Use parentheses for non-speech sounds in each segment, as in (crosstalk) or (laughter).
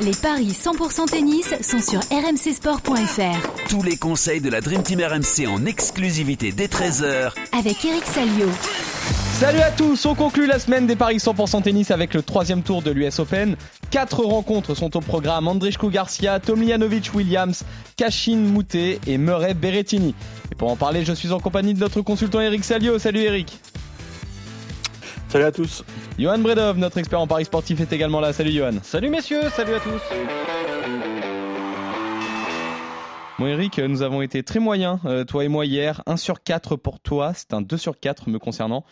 Les paris 100% tennis sont sur rmcsport.fr. Tous les conseils de la Dream Team RMC en exclusivité dès 13h avec Eric Salio. Salut à tous, on conclut la semaine des paris 100% tennis avec le troisième tour de l'US Open. Quatre rencontres sont au programme Andrejko Garcia, Tomljanovic Williams, Kashin Moutet et Murray Berrettini. Et pour en parler, je suis en compagnie de notre consultant Eric Salio. Salut Eric. Salut à tous. Johan Bredov, notre expert en paris sportif, est également là. Salut Johan. Salut messieurs, salut à tous. Bon Eric, nous avons été très moyens, euh, toi et moi hier. 1 sur 4 pour toi, c'est un 2 sur 4 me concernant.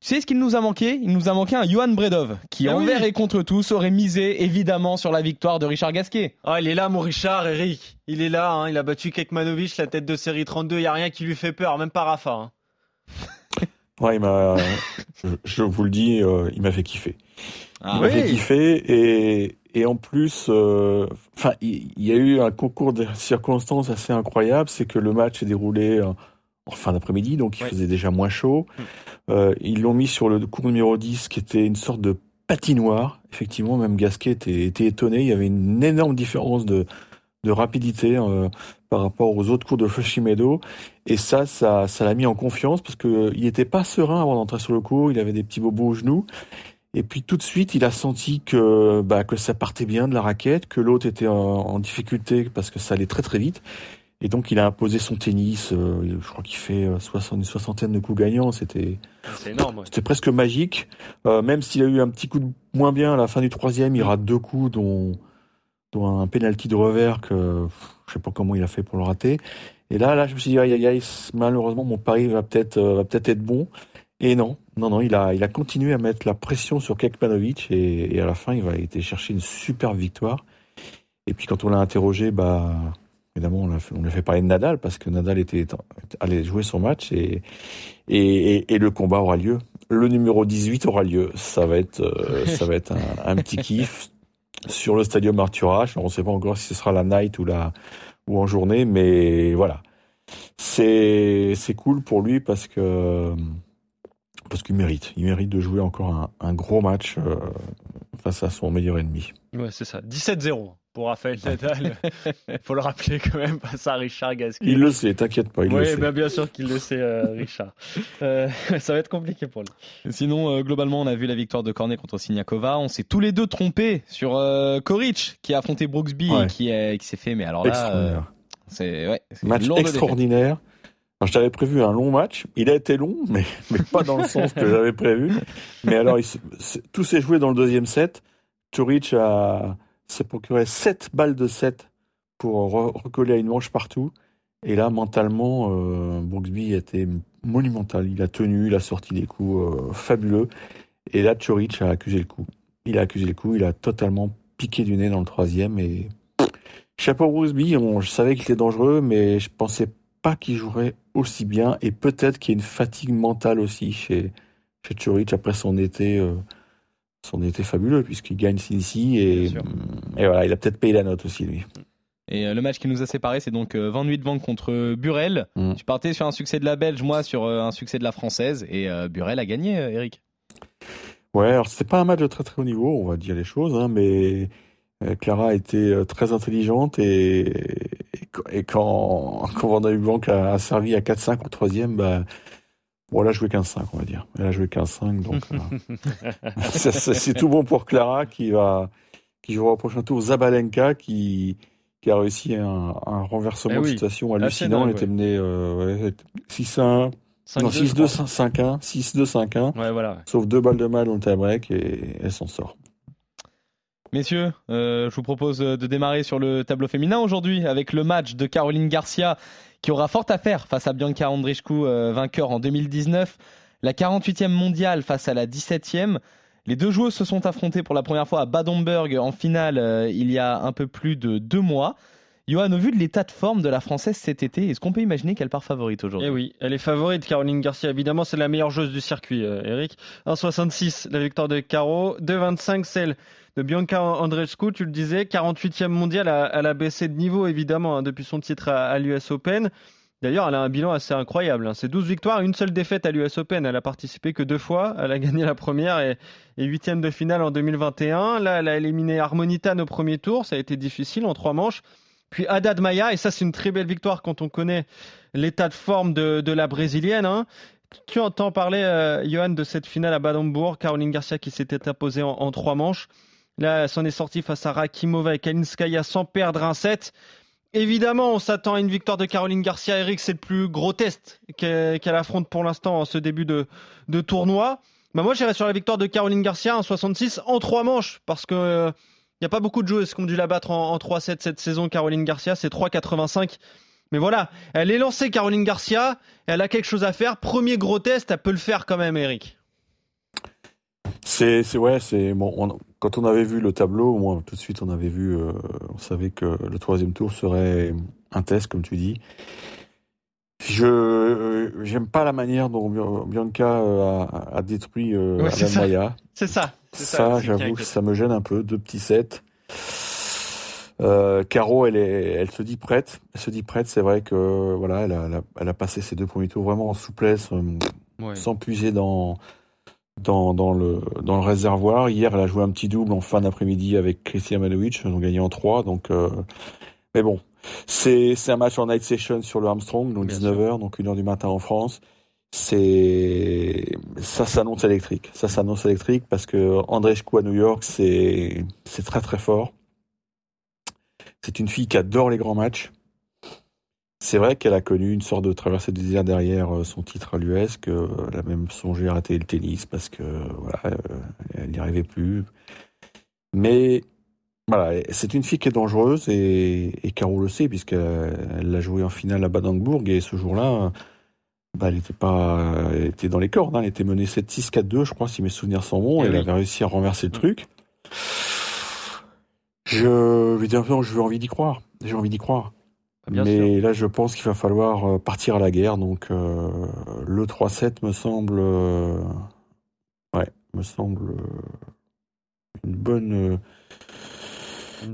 Tu sais ce qu'il nous a manqué? Il nous a manqué un Johan Bredov, qui Ah envers oui. et contre tous aurait misé évidemment sur la victoire de Richard Gasquet. Ah, il est là mon Richard, Eric. Il est là, hein. il a battu Kekmanovic, la tête de série 32, il y a rien qui lui fait peur, même pas Rafa. hein. Ouais, il m'a, (laughs) je, je vous le dis, euh, il m'a fait kiffer. Ah, il m'a fait kiffer et, et en plus, euh, enfin, il, il y a eu un concours de circonstances assez incroyable. C'est que le match s'est déroulé en, en fin d'après-midi, donc il Ouais. faisait déjà moins chaud. Euh, ils l'ont mis sur le cours numéro 10, qui était une sorte de patinoire. Effectivement, même Gasquet était, était étonné. Il y avait une énorme différence de, de rapidité euh, par rapport aux autres cours de Fushimedo. Et ça, ça, ça l'a mis en confiance parce que euh, il n'était pas serein avant d'entrer sur le cours. Il avait des petits bobos aux genoux. Et puis tout de suite, il a senti que bah, que ça partait bien de la raquette, que l'autre était en, en difficulté parce que ça allait très très vite. Et donc il a imposé son tennis. euh, je crois qu'il fait euh, 60, une soixantaine de coups gagnants. C'était C'est énorme. ouais. c'était presque magique. Euh, même s'il a eu un petit coup de moins bien à la fin du troisième, il rate deux coups, dont, dont un penalty de revers que je sais pas comment il a fait pour le rater. Et là, là, je me suis dit, aïe, aïe, aïe, malheureusement, mon pari va peut-être euh, va peut-être être bon. Et non, non, non, il a, il a continué à mettre la pression sur Kekmanovic et, et à la fin, il va aller chercher une superbe victoire. Et puis quand on l'a interrogé, bah, évidemment, on l'a fait, on l'a fait parler de Nadal parce que Nadal était allait jouer son match et, et, et, et le combat aura lieu. Le numéro 18 aura lieu. Ça va être, euh, (laughs) ça va être un, un petit kiff sur le stadium Arthur Ashe. On ne sait pas encore si ce sera la night ou la ou en journée, mais voilà. C'est c'est cool pour lui parce que parce qu'il mérite. Il mérite de jouer encore un, un gros match euh, face à son meilleur ennemi. Ouais, c'est ça. 17-0 pour Raphaël Nadal. (laughs) Faut le rappeler quand même face à Richard Gasquet. Il le sait, t'inquiète pas, il le Oui, sait. bah, bien sûr qu'il le sait, euh, Richard. Euh, (laughs) ça va être compliqué pour lui. Sinon, euh, globalement, on a vu la victoire de Cornet contre Siniakova. On s'est tous les deux trompés sur euh, Koric qui a affronté Brooksby Ouais. et qui, est- qui s'est fait. Mais alors là, euh, c'est ouais, c'est match extraordinaire. Alors, je t'avais prévu un long match. Il a été long, mais, (laughs) mais pas dans le sens que j'avais prévu. Mais alors, il tout s'est joué dans le deuxième set. Turic a s'est procuré 7 balles de 7 pour re- recoller à une manche partout. Et là, mentalement, euh, Brooksby était monumental. Il a tenu, il a sorti des coups euh, fabuleux. Et là, Turic a accusé le coup. Il a accusé le coup. Il a totalement piqué du nez dans le troisième. Et chapeau Brooksby, on, je savais qu'il était dangereux, mais je pensais pas qu'il jouerait aussi bien. Et peut-être qu'il y a une fatigue mentale aussi chez, chez après son été, euh, son été fabuleux, puisqu'il gagne Cincy. Et, sûr. et voilà, il a peut-être payé la note aussi, lui. Et euh, le match qui nous a séparés, c'est donc euh, Van Huytvanck contre Burel. Mm. Tu partais sur un succès de la Belge, moi sur euh, un succès de la Française. Et euh, Burel a gagné, euh, Eric. Ouais, alors c'était pas un match de très très haut niveau, on va dire les choses, hein, mais euh, Clara a été euh, très intelligente et, et, qu- et quand, (laughs) quand Van Huytvanck a, a servi à 4-5 au troisième, bah, bon, elle a joué 15-5, on va dire. Elle a joué 15-5, donc euh, (laughs) (laughs) c'est tout bon pour Clara qui va qui jouera au prochain tour Zabalenka qui qui a réussi un, un renversement Eh oui, de situation hallucinant. Elle était ouais. menée euh, ouais, 6-1, 5-2, non, je 6-2, crois. 5-1, 6-2, 5-1. Ouais, voilà. Sauf deux balles de mal dans le tie-break et elle s'en sort. Messieurs, euh, je vous propose de démarrer sur le tableau féminin aujourd'hui avec le match de Caroline Garcia qui aura fort à faire face à Bianca Andreescu, euh, vainqueur en 2019. La 48e mondiale face à la 17e. Les deux joueuses se sont affrontées pour la première fois à Bad Homburg en finale euh, il y a un peu plus de deux mois. Johan, au vu de l'état de forme de la Française cet été, est-ce qu'on peut imaginer qu'elle part favorite aujourd'hui? Eh oui, elle est favorite, Caroline Garcia. Évidemment, c'est la meilleure joueuse du circuit, euh, Eric. 1,66 la victoire de Caro, 2,25 celle de Bianca Andreescu. Tu le disais, 48e mondiale, elle a, baissé de niveau évidemment hein, depuis son titre à, l'US Open. D'ailleurs, elle a un bilan assez incroyable. Hein. C'est 12 victoires, une seule défaite à l'US Open. Elle a participé que deux fois. Elle a (laughs) gagné la première et, huitième de finale en 2021. Là, elle a éliminé Harmonitan au premier tour. Ça a été difficile en trois manches. Puis Haddad Maya, et ça c'est une très belle victoire quand on connaît l'état de forme de, la brésilienne. Hein. Tu entends parler, euh, Johan, de cette finale à Badambourg, Caroline Garcia qui s'était imposée en, trois manches. Là, elle s'en est sortie face à Rakimova et Kalinskaya sans perdre un set. Évidemment, on s'attend à une victoire de Caroline Garcia. Eric, c'est le plus gros test qu'elle affronte pour l'instant en ce début de, tournoi. Bah moi, j'irai sur la victoire de Caroline Garcia en 66 en trois manches parce que euh, n'y a pas beaucoup de joueuses qui ont dû la battre en, en 3-7 cette saison. Caroline Garcia, c'est 3-85. Mais voilà, elle est lancée, Caroline Garcia. Elle a quelque chose à faire. Premier gros test, elle peut le faire quand même, Eric. C'est, c'est ouais, c'est bon. quand on avait vu le tableau, moi tout de suite on avait vu, euh, on savait que le troisième tour serait un test, comme tu dis. Je euh, j'aime pas la manière dont Bianca euh, a, détruit ouais, Maya. C'est ça. C'est ça, j'avoue, ça me gêne un peu. Deux petits sets. Euh, Caro, elle, est, elle se dit prête. Elle se dit prête. C'est vrai que voilà, elle a, elle a, passé ses deux premiers tours vraiment en souplesse, euh, sans puiser dans, dans, dans, le, dans le réservoir. Hier, elle a joué un petit double en fin d'après-midi avec Christian Manovic. Ils ont gagné en 3. Donc, euh, mais bon, c'est un match en night session sur le Armstrong, donc 19h, donc 1h du matin en France. C'est ça s'annonce électrique. Ça s'annonce électrique parce que André à New York, c'est très très fort. C'est une fille qui adore les grands matchs. C'est vrai qu'elle a connu une sorte de traversée de désir derrière euh, son titre à l'US, qu'elle a même songé à rater le tennis parce que euh, elle n'y arrivait plus. Mais voilà, c'est une fille qui est dangereuse et, Caro le sait puisqu'elle l'a joué en finale à Badangbourg et ce jour-là, bah, elle était pas, elle était dans les cordes. Hein. elle était menée 7-6, 4-2, je crois, si mes souvenirs sont bons. Et elle avait réussi à renverser le truc. Je, évidemment, je veux envie d'y croire. J'ai envie d'y croire. Ah, Mais là, je pense qu'il va falloir euh, partir à la guerre. Donc, euh, le 3-7 me semble, euh, ouais, me semble une bonne,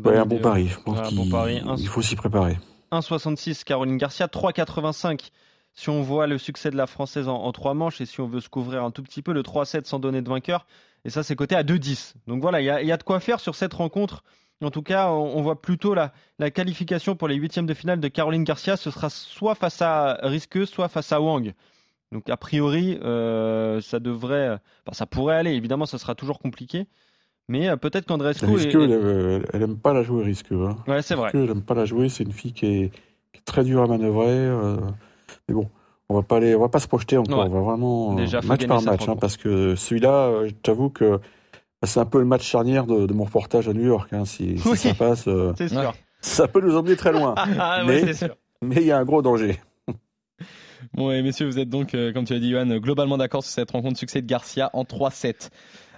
ouais, un bon pari. Je pense qu'il il faut s'y préparer. 1,66 Caroline Garcia, 3,85 si on voit le succès de la française en, trois manches et si on veut se couvrir un tout petit peu, le 3-7 sans donner de vainqueur. Et ça, c'est coté à 2-10. Donc voilà, il y, y a, de quoi faire sur cette rencontre. En tout cas, on, voit plutôt la, qualification pour les huitièmes de finale de Caroline Garcia. Ce sera soit face à Risqueux, soit face à Wang. Donc a priori, euh, ça devrait, ça pourrait aller. Évidemment, ça sera toujours compliqué. Mais euh, peut-être qu'Andrescu. Risqueux, elle, elle, aime pas la jouer, Risqueux. Hein. Ouais, c'est vrai. elle aime pas la jouer. C'est une fille qui est, très dure à manœuvrer. Euh, mais bon, on va pas aller, on va pas se projeter encore. On va vraiment match par match, hein, parce que celui-là, je t'avoue que bah, c'est un peu le match charnière de, mon reportage à New York. Hein, si, ça passe, euh, ça peut nous emmener très loin. (laughs) Ah, mais il y a un gros danger. Bon, et messieurs, vous êtes donc, euh, comme tu as dit, Johan, globalement d'accord sur cette rencontre succès de Garcia en 3-7.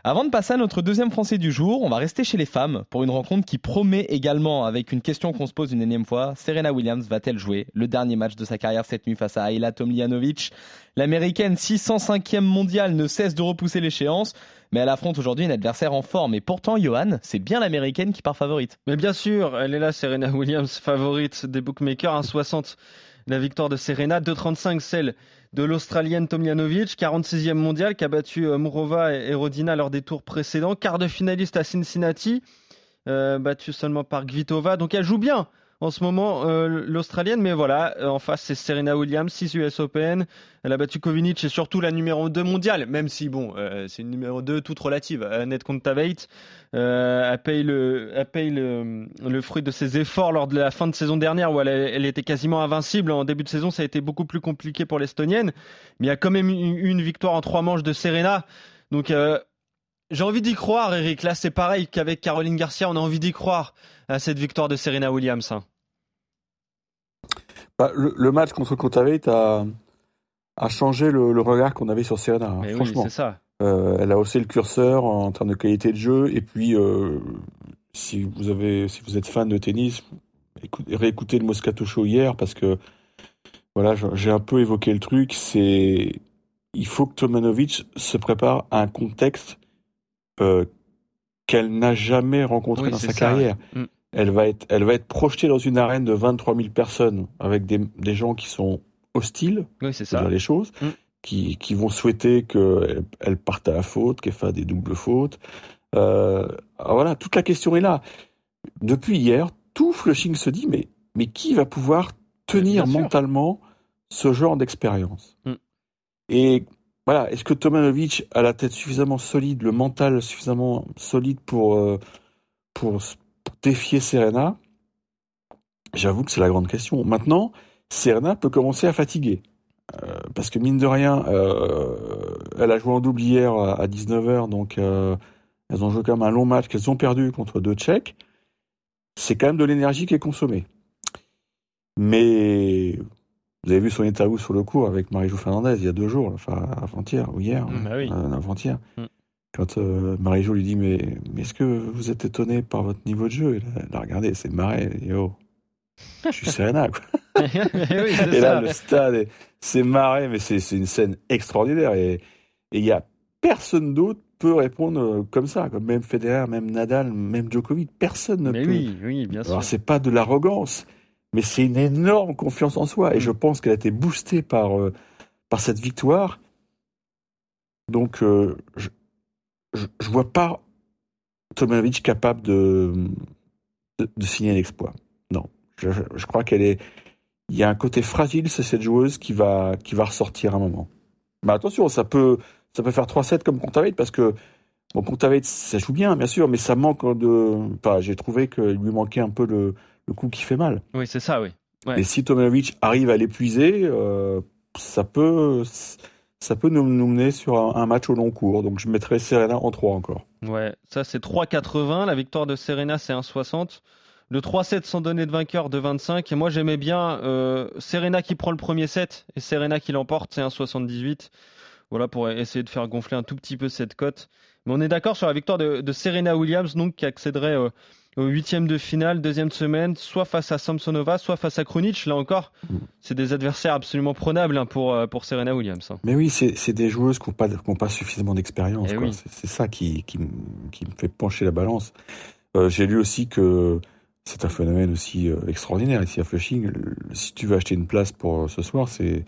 Avant de passer à notre deuxième Français du jour, on va rester chez les femmes pour une rencontre qui promet également, avec une question qu'on se pose une énième fois, Serena Williams va-t-elle jouer le dernier match de sa carrière cette nuit face à Ayla Tomljanovic? L'américaine 605e mondiale ne cesse de repousser l'échéance, mais elle affronte aujourd'hui une adversaire en forme. Et pourtant, Johan, c'est bien l'américaine qui part favorite. Mais bien sûr, elle est là, Serena Williams, favorite des bookmakers, 1,60 la victoire de Serena, 2,35 celle de l'Australienne Tomljanovic, 46e mondiale, qui a battu euh, Mourova et Rodina lors des tours précédents, quart de finaliste à Cincinnati, euh, battu seulement par Gvitova. Donc elle joue bien en ce moment euh, l'Australienne, mais voilà, euh, en face c'est Serena Williams, 6 US Open, elle a battu Kovinic et surtout la numéro 2 mondiale, même si bon, euh, c'est une numéro 2 toute relative, Annette Kontaveit, le, elle paye le, le, fruit de ses efforts lors de la fin de saison dernière où elle, était quasiment invincible, en début de saison ça a été beaucoup plus compliqué pour l'Estonienne, mais il y a quand même eu une victoire en trois manches de Serena, donc j'ai envie d'y croire, Eric. Là, c'est pareil qu'avec Caroline Garcia, on a envie d'y croire à cette victoire de Serena Williams. Bah, le, match contre Kotaveit a, a changé le, regard qu'on avait sur Serena. Hein, franchement, ça. Euh, elle a haussé le curseur en termes de qualité de jeu. Et puis, euh, si vous avez, si vous êtes fan de tennis, réécoutez le Moscato Show hier parce que voilà, j'ai un peu évoqué le truc. C'est il faut que Tomanovic se prépare à un contexte euh, qu'elle n'a jamais rencontré dans sa carrière. Mm elle va être, elle va être projetée dans une arène de 23 000 personnes avec des, des gens qui sont hostiles, Oui, c'est ça. les choses, Mm. qui, qui vont souhaiter qu'elle elle parte à la faute, qu'elle fasse des doubles fautes. Euh, voilà, toute la question est là. Depuis hier, tout Flushing se dit, mais, mais qui va pouvoir tenir mentalement ce genre d'expérience Mm. Et voilà, est-ce que Tomanovic a la tête suffisamment solide, le mental suffisamment solide pour, euh, pour défier Serena J'avoue que c'est la grande question. Maintenant, Serena peut commencer à fatiguer. Euh, parce que mine de rien, euh, elle a joué en double hier à, à 19h, donc euh, elles ont joué quand même un long match qu'elles ont perdu contre deux Tchèques. C'est quand même de l'énergie qui est consommée. Mais vous avez vu son interview sur le cours avec Marie-Jo Fernandez il y a deux jours, enfin avant-hier ou hier, Mm, bah oui. avant-hier. Mm. Quand euh, Marie-Jo lui dit mais, mais est-ce que vous êtes étonné par votre niveau de jeu? Et Elle a regardé, c'est marré, dit, oh, je suis Serena quoi. (laughs) oui, Et ça. là, le stade, est- c'est marré, mais c'est une scène extraordinaire. Et et il y a personne d'autre peut répondre euh, comme ça. Comme même Federer, même Nadal, même Djokovic, personne ne Mais peut. oui, oui, bien sûr. Alors c'est pas de l'arrogance, mais c'est une énorme confiance en soi. Et Mm. je pense qu'elle a été boostée par euh, par cette victoire. Donc euh, je, je je vois pas Tomanovic capable de de, de signer l'exploit. Non, je, je- je crois qu'elle est. Il y a un côté fragile, c'est cette joueuse qui va qui va ressortir à un moment. Mais attention, ça peut ça peut faire 3-7 comme Contaveit parce que bon Contaveit ça joue bien bien sûr, mais ça manque de. Enfin, j'ai trouvé qu'il lui manquait un peu le le coup qui fait mal. Oui, c'est ça, oui. Ouais. Et si Tomanovic arrive à l'épuiser, euh, ça peut ça peut nous, mener sur un, match au long cours. Donc je mettrais Serena en 3 encore. Ouais, ça c'est 3,80. La victoire de Serena c'est 1,60. Le 3-7 sans donner de vainqueur de 25. Et moi j'aimais bien euh, Serena qui prend le premier set et Serena qui l'emporte, c'est 1,78. Voilà pour essayer de faire gonfler un tout petit peu cette cote. Mais on est d'accord sur la victoire de, de Serena Williams, donc qui accéderait euh, au huitième de finale, deuxième semaine, soit face à Samsonova, soit face à Krunic. Là encore, c'est des adversaires absolument prenables hein, pour, euh, pour Serena Williams. hein. Mais oui, c'est c'est des joueuses qui n'ont pas, qui ont pas suffisamment d'expérience. Eh oui. C'est ça qui, qui, me- qui me fait pencher la balance. Euh, J'ai lu aussi que c'est un phénomène aussi euh, extraordinaire ici à Flushing. Si tu veux acheter une place pour ce soir, c'est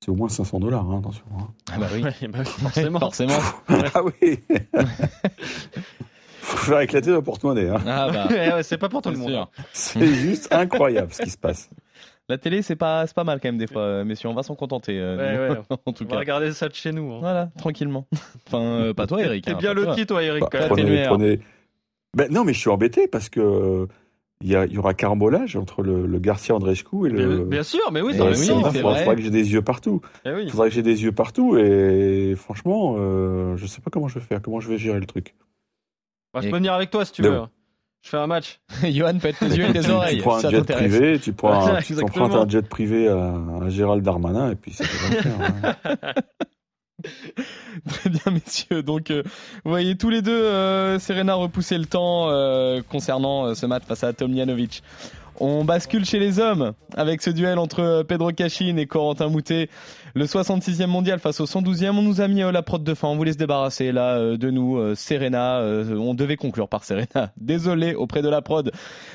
c'est au moins 500 dollars, hein, attention. hein. Ah bah oui. (laughs) Bah oui, (laughs) forcément. Forcément. (laughs) ah oui Faut faire éclater le porte-monnaie. Hein. Ah bah, (laughs) Ouais, ouais, c'est pas pour tout le monde. sûr. C'est juste incroyable ce qui se passe. La télé, c'est pas, c'est pas mal quand même des fois, messieurs. On va s'en contenter. euh, Ouais, nous, ouais. (laughs) en tout On va regarder ça de chez nous. hein. Voilà, tranquillement. (laughs) Enfin, euh, pas toi, Eric. T'es hein, bien loti, toi, Eric. Bah, le prenez, prenez- Ben, non, mais je suis embêté parce que euh, il y, a- il y aura carambolage entre le, le Garcia Andrescu et le. Bien, bien sûr, mais oui, t'as Et oui, il c'est faudra, que j'ai des yeux partout. Eh oui. Il faudra que j'ai des yeux partout et franchement, euh, je sais pas comment je vais faire, comment je vais gérer le truc. Bah, je peux venir avec toi si tu veux. Je fais un match. (laughs) Johan peut être tes yeux et tes Tu, oreilles. tu prends un ça jet t'intéresse. privé, tu prends, un- (laughs) tu jet privé à, à Gérald Darmanin et puis faire. hein. (laughs) Très bien, messieurs. Donc, euh, vous voyez tous les deux, euh, Serena repousser le temps euh, concernant euh, ce match face à Tomljanovic. On bascule chez les hommes avec ce duel entre euh, Pedro Cachin et Corentin Moutet. Le 66e mondial face au 112e. On nous a mis euh, la prod de fin. On voulait se débarrasser là euh, de nous. Serena, on devait conclure par Serena. (laughs) Désolé auprès de la prod.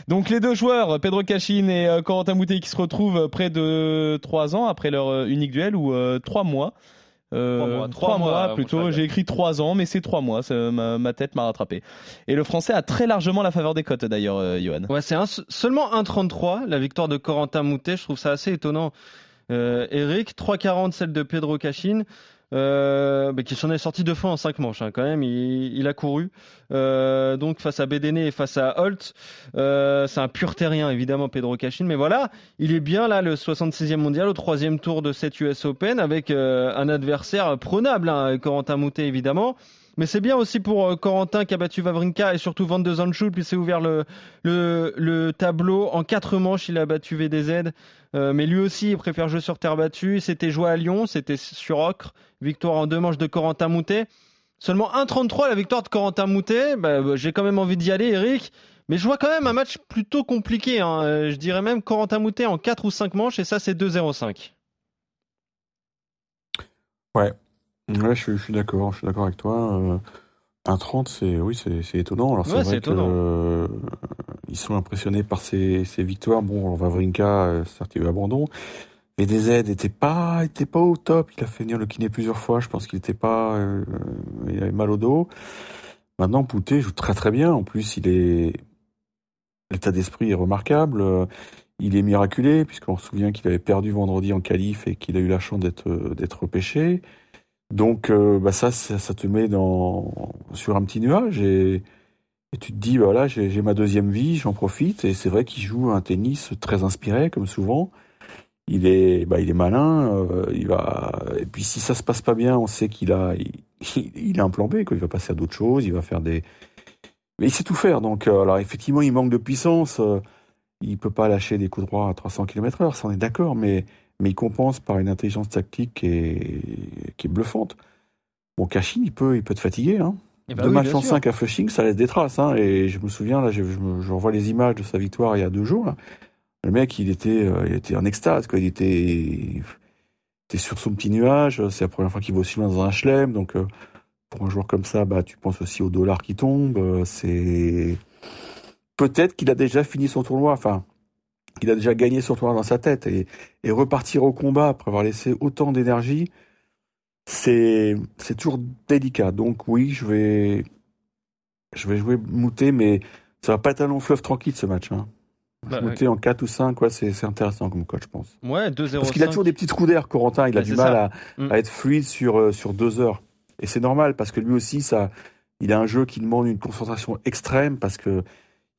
Donc les deux joueurs, Pedro Cachin et Corentin Moutet, qui se retrouvent près de trois ans après leur unique duel ou trois mois. Euh, Trois mois, trois trois mois, mois mon plutôt. J'ai écrit trois ans, mais c'est trois mois. ma tête m'a rattrapé. Et le français a très largement la faveur des cotes d'ailleurs, euh, Johan. Ouais, c'est un- seulement 1,33 la victoire de Corentin Moutet. Je trouve ça assez étonnant. Euh, Eric, 3,40 celle de Pedro Cachin. Euh, qui s'en est sorti deux fois en cinq manches hein, quand même. Il, a couru. Euh, donc face à Bédéné et face à Holt, euh, c'est un pur terrien évidemment Pedro Cachin. Mais voilà, il est bien là le 66e mondial au troisième tour de cette US Open avec euh, un adversaire prenable, hein, Corentin Moutet évidemment. Mais c'est bien aussi pour Corentin qui a battu Vavrinka et surtout Van de Zandschulp, puis s'est ouvert le, le, le tableau en quatre manches. Il a battu VDZ, mais lui aussi il préfère jouer sur terre battue. C'était joué à Lyon, c'était sur Ocre. Victoire en deux manches de Corentin Moutet. Seulement 1,33 la victoire de Corentin Moutet. Bah, bah, J'ai quand même envie d'y aller, Eric. Mais je vois quand même un match plutôt compliqué. hein. Euh, Je dirais même Corentin Moutet en 4 ou 5 manches et ça c'est 2,05. Ouais, je, suis- je suis d'accord, je suis d'accord avec toi. Euh, un 30, c'est oui, c'est étonnant. Alors c'est Ouais, vrai c'est étonnant. que euh, ils sont impressionnés par ces, ces victoires. Bon, Vavrinka, euh, certes, il y abandon, VDZ était pas, était pas au top. Il a fait venir le kiné plusieurs fois. Je pense qu'il était pas, euh, il avait mal au dos. Maintenant, Poutet joue très très bien. En plus, il est, l'état d'esprit est remarquable. Il est miraculé puisqu'on se souvient qu'il avait perdu vendredi en qualif et qu'il a eu la chance d'être d'être repêché. Donc, euh, bah ça, ça, te met dans sur un petit nuage et, et tu te dis voilà, j'ai ma deuxième vie, j'en profite. Et c'est vrai qu'il joue un tennis très inspiré comme souvent il est, bah, il est malin. Euh, il va. Et puis si ça se passe pas bien, on sait qu'il a, il, il, a un plan B. Quoi. Il va passer à d'autres choses. Il va faire des. Mais il sait tout faire. Donc, euh, alors effectivement, il manque de puissance. Euh, il peut pas lâcher des coups droits à 300 km/h. Ça, on est d'accord. Mais mais il compense par une intelligence tactique qui est, qui est bluffante. Bon, Kashin, il peut, il peut te fatiguer. Hein. Ben deux matchs en 5 à Flushing, ça laisse des traces. Hein. Et je me souviens, là, je, je, je, revois les images de sa victoire il y a deux jours. Là. Le mec, il était, euh, il était en extase, quoi. Il était, était sur son petit nuage. C'est la première fois qu'il va aussi loin dans un chelem. Donc, euh, pour un joueur comme ça, bah, tu penses aussi au dollar qui tombe. Euh, c'est peut-être qu'il a déjà fini son tournoi. Enfin, qu'il a déjà gagné son tournoi dans sa tête et, repartir au combat après avoir laissé autant d'énergie. C'est, c'est toujours délicat. Donc oui, je vais, je vais jouer Moutet, mais ça va pas être un long fleuve tranquille ce match. Hein. Bah, en 4 ou 5, ouais, c'est intéressant comme coach, je pense. Ouais, 2-0. Parce qu'il a toujours des petits trous d'air, Corentin. Il a bah, du mal à, mm. à, être fluide sur, euh, sur deux heures. Et c'est normal, parce que lui aussi, ça, il a un jeu qui demande une concentration extrême, parce que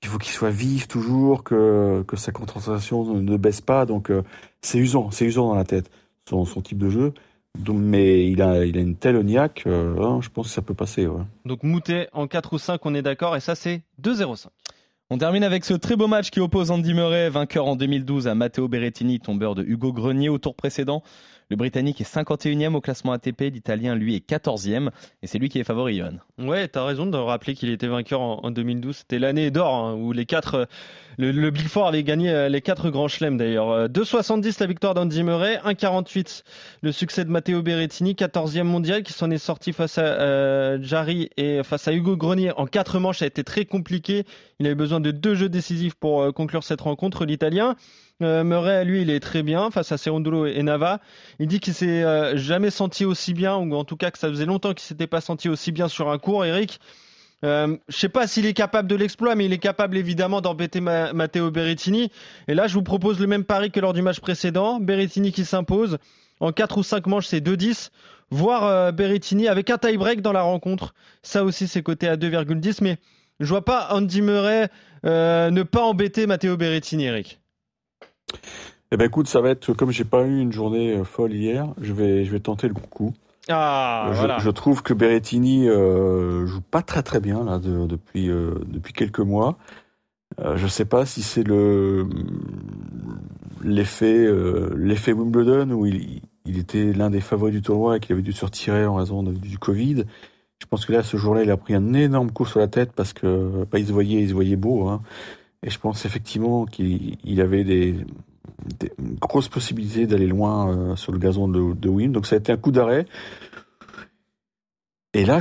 il faut qu'il soit vif toujours, que, que sa concentration ne, baisse pas. Donc, euh, c'est usant, c'est usant dans la tête, son, son type de jeu. Donc, mais il a, il a une telle niaque, euh, hein, je pense que ça peut passer. Ouais. Donc, Moutet en 4 ou 5, on est d'accord, et ça, c'est 2-0-5. On termine avec ce très beau match qui oppose Andy Murray, vainqueur en 2012, à Matteo Berrettini, tombeur de Hugo Grenier au tour précédent. Le Britannique est 51e au classement ATP, l'Italien lui est 14e et c'est lui qui est favori, Johan. Ouais, t'as raison de rappeler qu'il était vainqueur en, 2012. C'était l'année d'or hein, où les quatre, le, Big Four avait gagné euh, les quatre grands chelems d'ailleurs. 2,70 euh, la victoire d'Andy Murray, 1,48 le succès de Matteo Berrettini, 14e mondial qui s'en est sorti face à euh, Jarry et face à Hugo Grenier en quatre manches. Ça a été très compliqué. Il avait besoin de deux jeux décisifs pour conclure cette rencontre, l'Italien. Euh, Murray, lui, il est très bien face à Cerundolo et Nava. Il dit qu'il s'est euh, jamais senti aussi bien, ou en tout cas que ça faisait longtemps qu'il s'était pas senti aussi bien sur un cours. Eric, euh, je sais pas s'il est capable de l'exploit, mais il est capable évidemment d'embêter Matteo Berrettini. Et là, je vous propose le même pari que lors du match précédent. Berrettini qui s'impose. En 4 ou 5 manches, c'est 2-10. Voir euh, Berrettini avec un tie-break dans la rencontre. Ça aussi, c'est coté à 2,10. Mais je vois pas Andy Murray ne pas embêter Matteo Berrettini, Eric. Eh ben écoute, ça va être comme j'ai pas eu une journée euh, folle hier, je vais je vais tenter le coup. Ah, je, voilà. je trouve que Berrettini euh, joue pas très très bien là depuis euh, depuis quelques mois. Euh, je sais pas si c'est le l'effet euh, l'effet Wimbledon où il, il était l'un des favoris du tournoi et qu'il avait dû se retirer en raison du Covid. Je pense que là ce jour-là il a pris un énorme coup sur la tête parce que bah, il se voyait il se voyait beau. Hein. Et je pense effectivement qu'il avait des, grosses possibilités d'aller loin euh, sur le gazon de, de Wim. Donc ça a été un coup d'arrêt. Et là,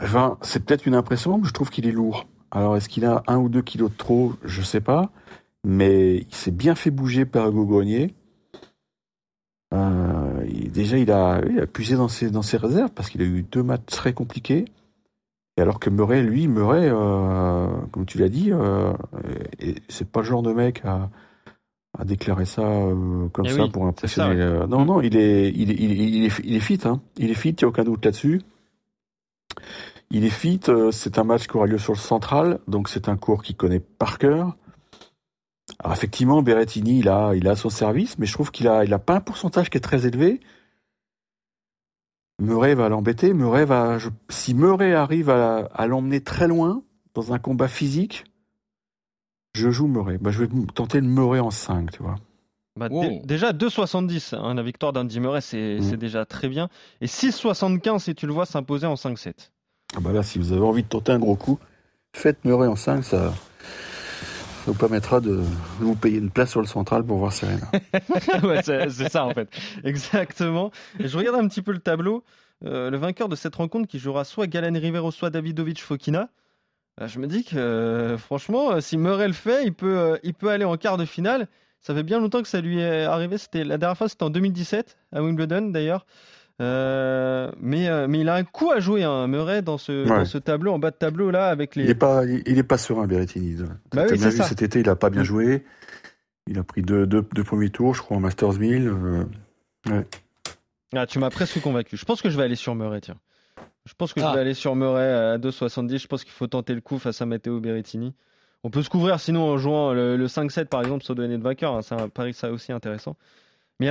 enfin, c'est peut-être une impression, mais je trouve qu'il est lourd. Alors, est-ce qu'il a un ou deux kilos de trop? Je sais pas. Mais il s'est bien fait bouger par Hugo. Euh, déjà, il a, il puisé dans ses, dans ses réserves parce qu'il a eu deux matchs très compliqués. Et alors que Murray, lui, Murray, euh, comme tu l'as dit, euh, c'est pas le genre de mec à, à déclarer ça euh, comme eh ça pour impressionner. Euh, non, non, il est, il est, il est, il est, fit. Hein. Il est fit, il n'y a aucun doute là-dessus. Il est fit. Euh, c'est un match qui aura lieu sur le central, donc c'est un cours qu'il connaît par cœur. Alors effectivement, Berrettini, il a, il a son service, mais je trouve qu'il a, il a pas un pourcentage qui est très élevé. Murray va l'embêter. Murray va, si Murray arrive à, l'emmener très loin dans un combat physique, je joue Murray. Bah, je vais tenter le Murray en 5, tu vois. Bah, Déjà 2,70, hein, la victoire d'Andy Murray, mmh. c'est déjà très bien. Et 6,75 si tu le vois s'imposer en 5-7. Ah bah là, si vous avez envie de tenter un gros coup, faites Murray en 5, ça, vous permettra de vous payer une place sur le central pour voir Serena. (laughs) ouais, c'est ça en fait. Exactement. Je regarde un petit peu le tableau. Euh, le vainqueur de cette rencontre qui jouera soit Galen Rivero, soit Davidovic Fokina. Euh, je me dis que euh, franchement, si Murray le fait, il peut, il peut aller en quart de finale. Ça fait bien longtemps que ça lui est arrivé. C'était la dernière fois, c'était en 2017 à Wimbledon d'ailleurs. Euh, mais, euh, mais il a un coup à jouer, hein, Murray, dans ce, Ouais. dans ce tableau, en bas de tableau là, avec les. Il est pas, il, il est pas serein, Berrettini. Bah oui, bien c'est vu ça. cet été, il a pas bien joué. Il a pris deux, deux, deux premiers tours, je crois, en Masters 1000. euh, Ah, tu m'as presque convaincu. Je pense que je vais aller sur Murray, tiens. Je pense que je Ah. vais aller sur Murray à 2,70. Je pense qu'il faut tenter le coup face à Matteo Berrettini. On peut se couvrir sinon en jouant le, le 5-7 par exemple, sans donner de vainqueur. hein. C'est un pari ça aussi intéressant. Mais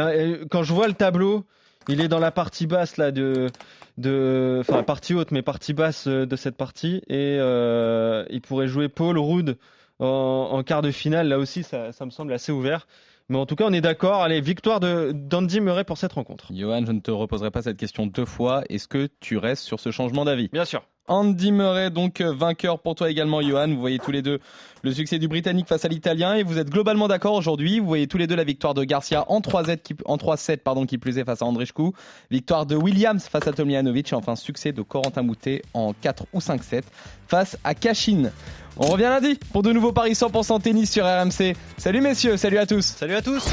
quand je vois le tableau, il est dans la partie basse là de, de, enfin partie haute, mais partie basse euh, de cette partie, et euh, il pourrait jouer Paul Rudd en, en quart de finale. Là aussi, ça, ça me semble assez ouvert. Mais en tout cas, on est d'accord. Allez, victoire de d'Andy Murray pour cette rencontre. Johan, je ne te reposerai pas cette question deux fois. Est-ce que tu restes sur ce changement d'avis? Bien sûr. Andy Murray, donc euh, vainqueur pour toi également, Johan. Vous voyez tous les deux le succès du Britannique face à l'Italien et vous êtes globalement d'accord aujourd'hui. Vous voyez tous les deux la victoire de Garcia en 3-7 qui, en 3-7 pardon, qui plus est face à Andrichkou. Victoire de Williams face à Tomljanovic et enfin succès de Corentin Moutet en 4 ou 5-7 face à Kashin. On revient lundi pour de nouveaux paris 100% tennis sur RMC. Salut messieurs, salut à tous. Salut à tous.